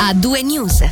A due news.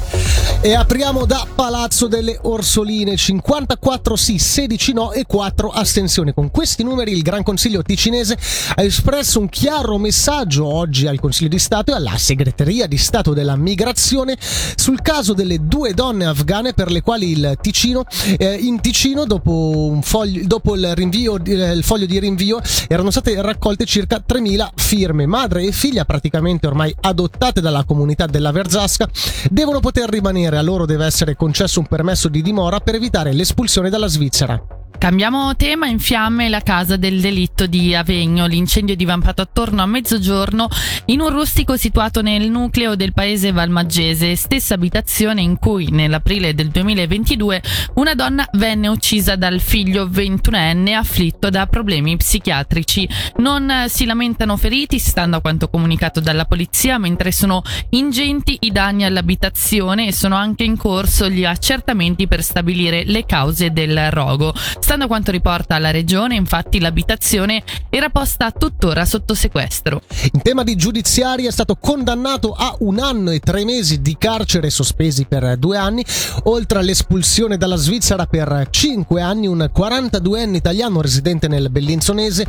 E apriamo da Palazzo delle Orsoline, 54 sì, 16 no e 4 astensioni. Con questi numeri il Gran Consiglio ticinese ha espresso un chiaro messaggio oggi al Consiglio di Stato e alla Segreteria di Stato della Migrazione sul caso delle due donne afghane per le quali il Ticino, eh, in Ticino dopo, foglio, dopo il, rinvio, eh, il foglio di rinvio erano state raccolte circa 3.000 firme. Madre e figlia praticamente ormai adottate dalla comunità della Verzasca devono poter rimanere a loro deve essere concesso un permesso di dimora per evitare l'espulsione dalla Svizzera. Cambiamo tema, in fiamme la casa del delitto di Avegno. L'incendio è divampato attorno a mezzogiorno in un rustico situato nel nucleo del paese valmaggese, stessa abitazione in cui nell'aprile del 2022 una donna venne uccisa dal figlio 21enne afflitto da problemi psichiatrici. Non si lamentano feriti, stando a quanto comunicato dalla polizia, mentre sono ingenti i danni all'abitazione e sono anche in corso gli accertamenti per stabilire le cause del rogo. Stando a quanto riporta la regione, infatti, l'abitazione era posta tuttora sotto sequestro. In tema di giudiziari è stato condannato a un anno e tre mesi di carcere sospesi per due anni, oltre all'espulsione dalla Svizzera per cinque anni, un 42enne italiano residente nel Bellinzonese,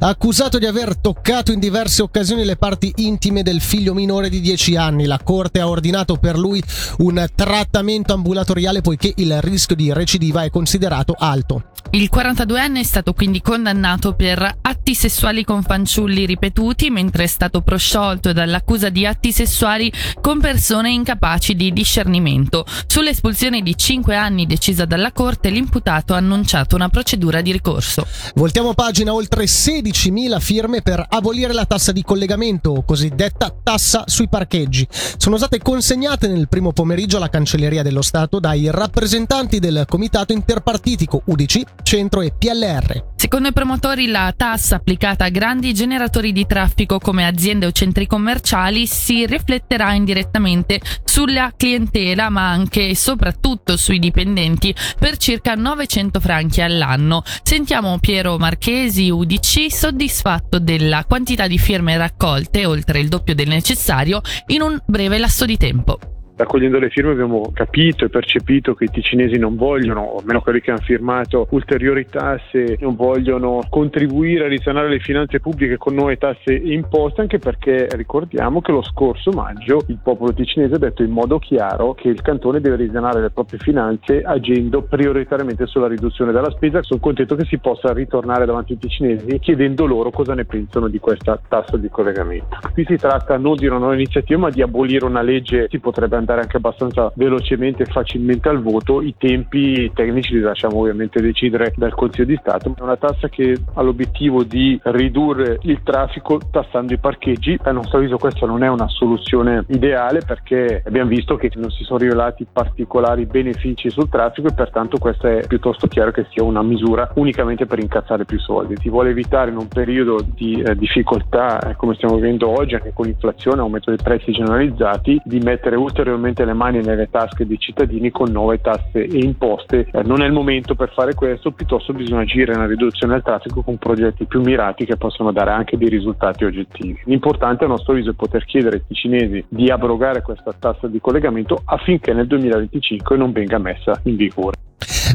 accusato di aver toccato in diverse occasioni le parti intime del figlio minore di 10 anni. La Corte ha ordinato per lui un trattamento ambulatoriale poiché il rischio di recidiva è considerato alto. Il 42enne è stato quindi condannato per atti sessuali con fanciulli ripetuti, mentre è stato prosciolto dall'accusa di atti sessuali con persone incapaci di discernimento. Sull'espulsione di 5 anni decisa dalla Corte, l'imputato ha annunciato una procedura di ricorso. Voltiamo pagina oltre 16.000 firme per abolire la tassa di collegamento, cosiddetta tassa sui parcheggi. Sono state consegnate nel primo pomeriggio alla Cancelleria dello Stato dai rappresentanti del Comitato Interpartitico UDC centro e PLR. Secondo i promotori la tassa applicata a grandi generatori di traffico come aziende o centri commerciali si rifletterà indirettamente sulla clientela ma anche e soprattutto sui dipendenti per circa 900 franchi all'anno. Sentiamo Piero Marchesi, UDC, soddisfatto della quantità di firme raccolte, oltre il doppio del necessario, in un breve lasso di tempo raccogliendo le firme abbiamo capito e percepito che i ticinesi non vogliono, o almeno quelli che hanno firmato, ulteriori tasse, non vogliono contribuire a risanare le finanze pubbliche con nuove tasse imposte, anche perché ricordiamo che lo scorso maggio il popolo ticinese ha detto in modo chiaro che il cantone deve risanare le proprie finanze agendo prioritariamente sulla riduzione della spesa. Sono contento che si possa ritornare davanti ai ticinesi chiedendo loro cosa ne pensano di questa tassa di collegamento. Qui si tratta non di una nuova iniziativa ma di abolire una legge, si potrebbe andare anche abbastanza velocemente e facilmente al voto. I tempi tecnici li lasciamo ovviamente decidere dal Consiglio di Stato. È una tassa che ha l'obiettivo di ridurre il traffico tassando i parcheggi. A nostro avviso questa non è una soluzione ideale perché abbiamo visto che non si sono rivelati particolari benefici sul traffico e pertanto questo è piuttosto chiaro che sia una misura unicamente per incazzare più soldi. Si vuole evitare in un periodo di eh, difficoltà eh, come stiamo vivendo oggi anche con l'inflazione, aumento dei prezzi generalizzati, di mettere ulteriormente ulteriormente le mani nelle tasche dei cittadini con nuove tasse e imposte. Eh, non è il momento per fare questo, piuttosto bisogna agire nella riduzione del traffico con progetti più mirati che possono dare anche dei risultati oggettivi. L'importante a nostro avviso è poter chiedere ai cinesi di abrogare questa tassa di collegamento affinché nel 2025 non venga messa in vigore.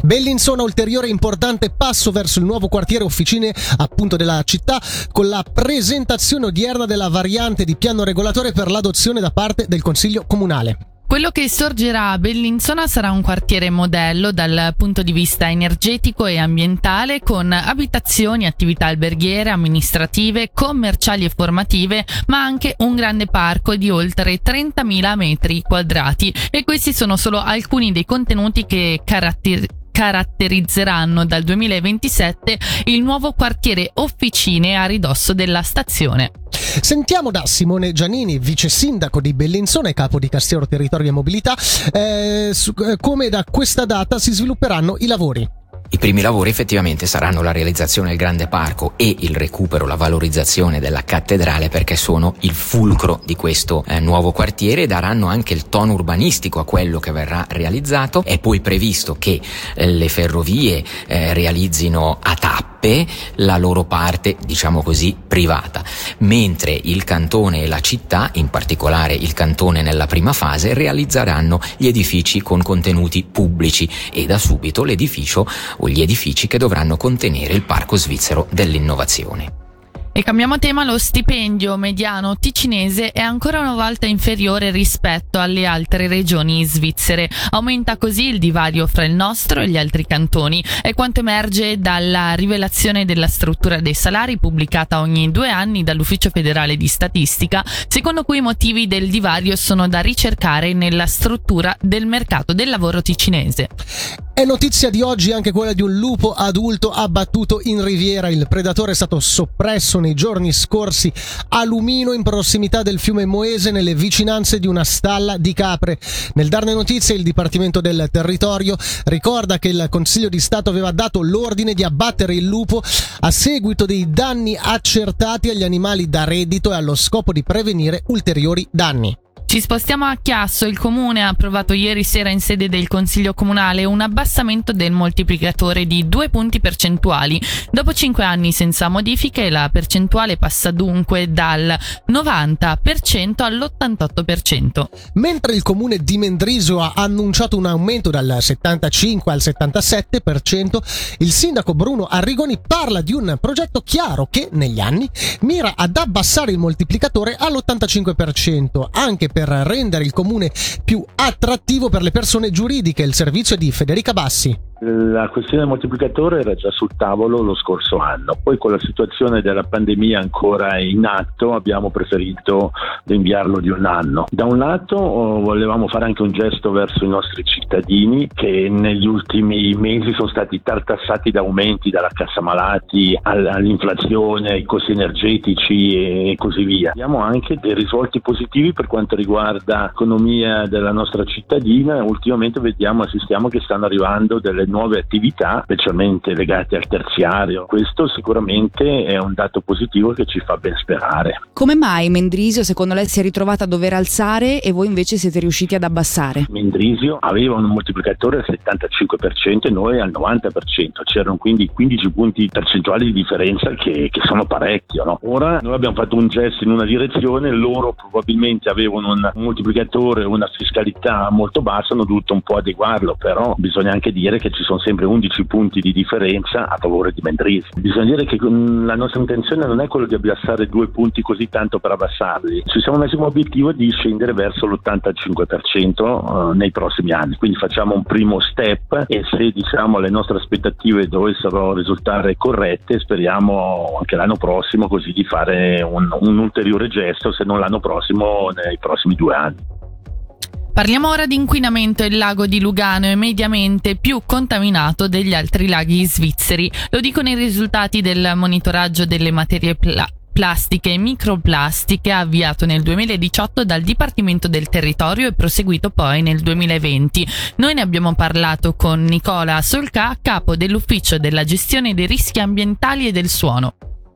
Bellinzona, ulteriore importante passo verso il nuovo quartiere officine appunto della città con la presentazione odierna della variante di piano regolatore per l'adozione da parte del Consiglio Comunale. Quello che sorgerà a Bellinzona sarà un quartiere modello dal punto di vista energetico e ambientale con abitazioni, attività alberghiere, amministrative, commerciali e formative, ma anche un grande parco di oltre 30.000 metri quadrati. E questi sono solo alcuni dei contenuti che caratterizzano caratterizzeranno dal 2027 il nuovo quartiere Officine a ridosso della stazione. Sentiamo da Simone Giannini, vice sindaco di Bellinzona e capo di Castiero Territorio e Mobilità, eh, su, eh, come da questa data si svilupperanno i lavori. I primi lavori effettivamente saranno la realizzazione del grande parco e il recupero, la valorizzazione della cattedrale perché sono il fulcro di questo eh, nuovo quartiere e daranno anche il tono urbanistico a quello che verrà realizzato. È poi previsto che eh, le ferrovie eh, realizzino a tappe la loro parte, diciamo così, privata, mentre il cantone e la città, in particolare il cantone nella prima fase, realizzeranno gli edifici con contenuti pubblici e da subito l'edificio o gli edifici che dovranno contenere il Parco Svizzero dell'Innovazione innovazione. E cambiamo tema, lo stipendio mediano ticinese è ancora una volta inferiore rispetto alle altre regioni svizzere. Aumenta così il divario fra il nostro e gli altri cantoni. È quanto emerge dalla rivelazione della struttura dei salari pubblicata ogni due anni dall'Ufficio federale di statistica, secondo cui i motivi del divario sono da ricercare nella struttura del mercato del lavoro ticinese. È notizia di oggi anche quella di un lupo adulto abbattuto in Riviera. Il predatore è stato soppresso nei giorni scorsi a Lumino in prossimità del fiume Moese nelle vicinanze di una stalla di capre. Nel darne notizie il Dipartimento del Territorio ricorda che il Consiglio di Stato aveva dato l'ordine di abbattere il lupo a seguito dei danni accertati agli animali da reddito e allo scopo di prevenire ulteriori danni. Ci spostiamo a Chiasso, il comune ha approvato ieri sera in sede del Consiglio Comunale un abbassamento del moltiplicatore di due punti percentuali. Dopo cinque anni senza modifiche la percentuale passa dunque dal 90% all'88%. Mentre il comune di Mendrisio ha annunciato un aumento dal 75 al 77%, il sindaco Bruno Arrigoni parla di un progetto chiaro che negli anni mira ad abbassare il moltiplicatore all'85%, anche per per rendere il comune più attrattivo per le persone giuridiche. Il servizio di Federica Bassi. La questione del moltiplicatore era già sul tavolo lo scorso anno, poi con la situazione della pandemia ancora in atto abbiamo preferito rinviarlo di un anno. Da un lato oh, volevamo fare anche un gesto verso i nostri cittadini che negli ultimi mesi sono stati tartassati da aumenti dalla cassa malati all'inflazione, ai costi energetici e così via. Abbiamo anche dei risvolti positivi per quanto riguarda l'economia della nostra cittadina ultimamente vediamo, assistiamo che stanno arrivando delle nuove attività, specialmente legate al terziario. Questo sicuramente è un dato positivo che ci fa ben sperare. Come mai Mendrisio secondo lei si è ritrovata a dover alzare e voi invece siete riusciti ad abbassare? Mendrisio aveva un moltiplicatore al 75% e noi al 90%, c'erano quindi 15 punti percentuali di differenza che, che sono parecchio. No? Ora noi abbiamo fatto un gesto in una direzione, loro probabilmente avevano un moltiplicatore, una fiscalità molto bassa, hanno dovuto un po' adeguarlo, però bisogna anche dire che ci ci sono sempre 11 punti di differenza a favore di Mendrisi. Bisogna dire che la nostra intenzione non è quella di abbassare due punti così tanto per abbassarli, ci siamo messi come obiettivo di scendere verso l'85% eh, nei prossimi anni, quindi facciamo un primo step e se diciamo le nostre aspettative dovessero risultare corrette speriamo anche l'anno prossimo così di fare un, un ulteriore gesto, se non l'anno prossimo nei prossimi due anni. Parliamo ora di inquinamento. Il lago di Lugano è mediamente più contaminato degli altri laghi svizzeri. Lo dicono i risultati del monitoraggio delle materie pla- plastiche e microplastiche avviato nel 2018 dal Dipartimento del Territorio e proseguito poi nel 2020. Noi ne abbiamo parlato con Nicola Solca, capo dell'Ufficio della gestione dei rischi ambientali e del suono.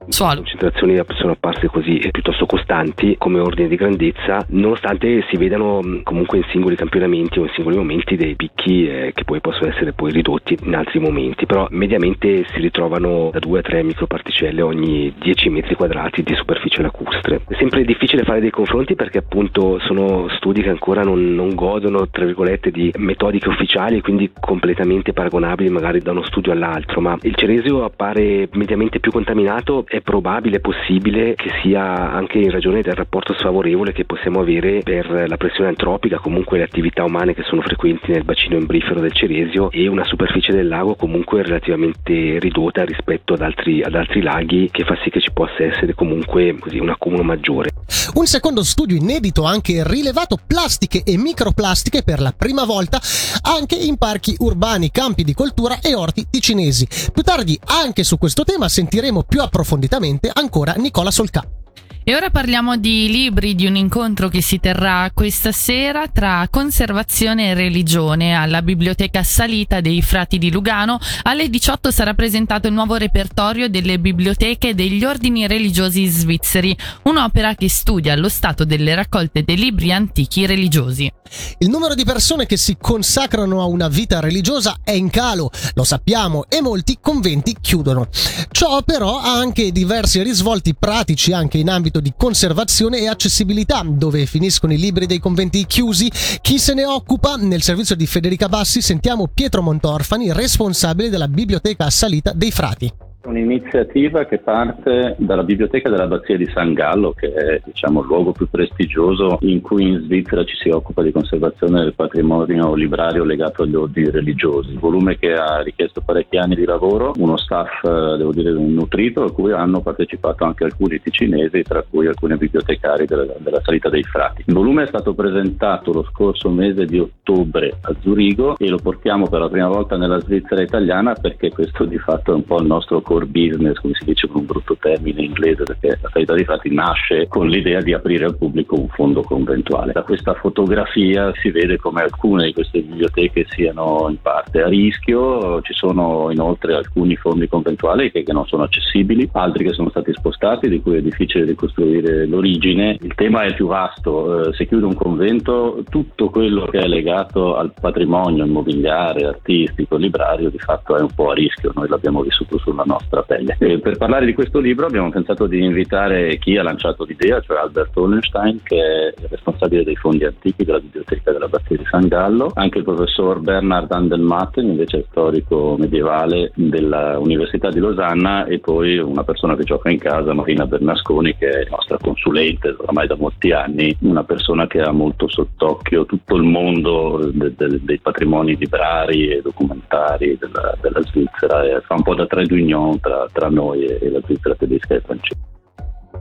Suolo. Le concentrazioni sono apparse così piuttosto costanti come ordine di grandezza, nonostante si vedano comunque in singoli campionamenti o in singoli momenti dei picchi eh, che poi possono essere poi ridotti in altri momenti, però mediamente si ritrovano da 2 a 3 microparticelle ogni 10 metri quadrati di superficie lacustre. È sempre difficile fare dei confronti perché appunto sono studi che ancora non, non godono tra virgolette di metodiche ufficiali e quindi completamente paragonabili magari da uno studio all'altro, ma il Ceresio appare mediamente più contaminato è probabile, possibile che sia anche in ragione del rapporto sfavorevole che possiamo avere per la pressione antropica, comunque le attività umane che sono frequenti nel bacino embrifero del Ceresio e una superficie del lago comunque relativamente ridotta rispetto ad altri, ad altri laghi che fa sì che ci possa essere comunque così, un accumulo maggiore. Un secondo studio inedito ha anche rilevato plastiche e microplastiche per la prima volta anche in parchi urbani, campi di coltura e orti ticinesi. Più tardi anche su questo tema sentiremo più approfondimenti approfonditamente ancora Nicola Solcà. E ora parliamo di libri, di un incontro che si terrà questa sera tra conservazione e religione alla Biblioteca Salita dei Frati di Lugano. Alle 18 sarà presentato il nuovo repertorio delle biblioteche degli ordini religiosi svizzeri, un'opera che studia lo stato delle raccolte dei libri antichi religiosi. Il numero di persone che si consacrano a una vita religiosa è in calo, lo sappiamo, e molti conventi chiudono. Ciò però ha anche diversi risvolti pratici anche in ambito di conservazione e accessibilità, dove finiscono i libri dei conventi chiusi. Chi se ne occupa? Nel servizio di Federica Bassi sentiamo Pietro Montorfani, responsabile della biblioteca Salita dei Frati. Un'iniziativa che parte dalla biblioteca dell'abbazia di San Gallo, che è diciamo, il luogo più prestigioso in cui in Svizzera ci si occupa di conservazione del patrimonio librario legato agli ordini religiosi. Un volume che ha richiesto parecchi anni di lavoro, uno staff, eh, devo dire, nutrito, a cui hanno partecipato anche alcuni ticinesi, tra cui alcuni bibliotecari della, della salita dei frati. Il volume è stato presentato lo scorso mese di ottobre a Zurigo e lo portiamo per la prima volta nella Svizzera italiana perché questo di fatto è un po' il nostro core business, come si dice con un brutto termine inglese, perché la Carità dei Frati nasce con l'idea di aprire al pubblico un fondo conventuale. Da questa fotografia si vede come alcune di queste biblioteche siano in parte a rischio, ci sono inoltre alcuni fondi conventuali che, che non sono accessibili, altri che sono stati spostati, di cui è difficile ricostruire l'origine. Il tema è più vasto, eh, se chiude un convento tutto quello che è legato al patrimonio immobiliare, artistico, librario di fatto è un po' a rischio, noi l'abbiamo vissuto sulla nostra nostra pelle. E per parlare di questo libro abbiamo pensato di invitare chi ha lanciato l'idea, cioè Albert Hollenstein, che è il responsabile dei fondi antichi della biblioteca della Battaglia di San Gallo, anche il professor Bernard Andelmatten, invece storico medievale dell'Università di Losanna, e poi una persona che gioca in casa, Marina Bernasconi, che è nostra consulente oramai da molti anni, una persona che ha molto sott'occhio tutto il mondo de- de- dei patrimoni librari e documentari della, della Svizzera e fa un po' da trade union tra, tra noi e la Svizzera tedesca e francese.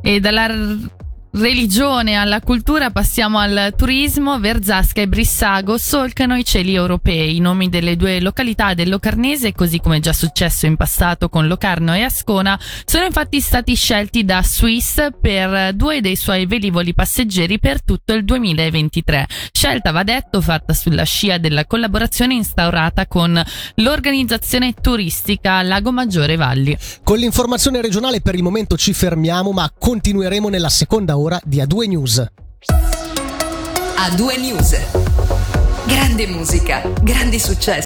E dalla religione alla cultura passiamo al turismo. Verzasca e Brissago solcano i cieli europei. I nomi delle due località del Locarnese, così come già successo in passato con Locarno e Ascona, sono infatti stati scelti da Swiss per due dei suoi velivoli passeggeri per tutto il 2023. Scelta, va detto, fatta sulla scia della collaborazione instaurata con l'organizzazione turistica Lago Maggiore Valli. Con l'informazione regionale per il momento ci fermiamo, ma continueremo nella seconda ora di A2 News. A2 News. Grande musica, grandi successi.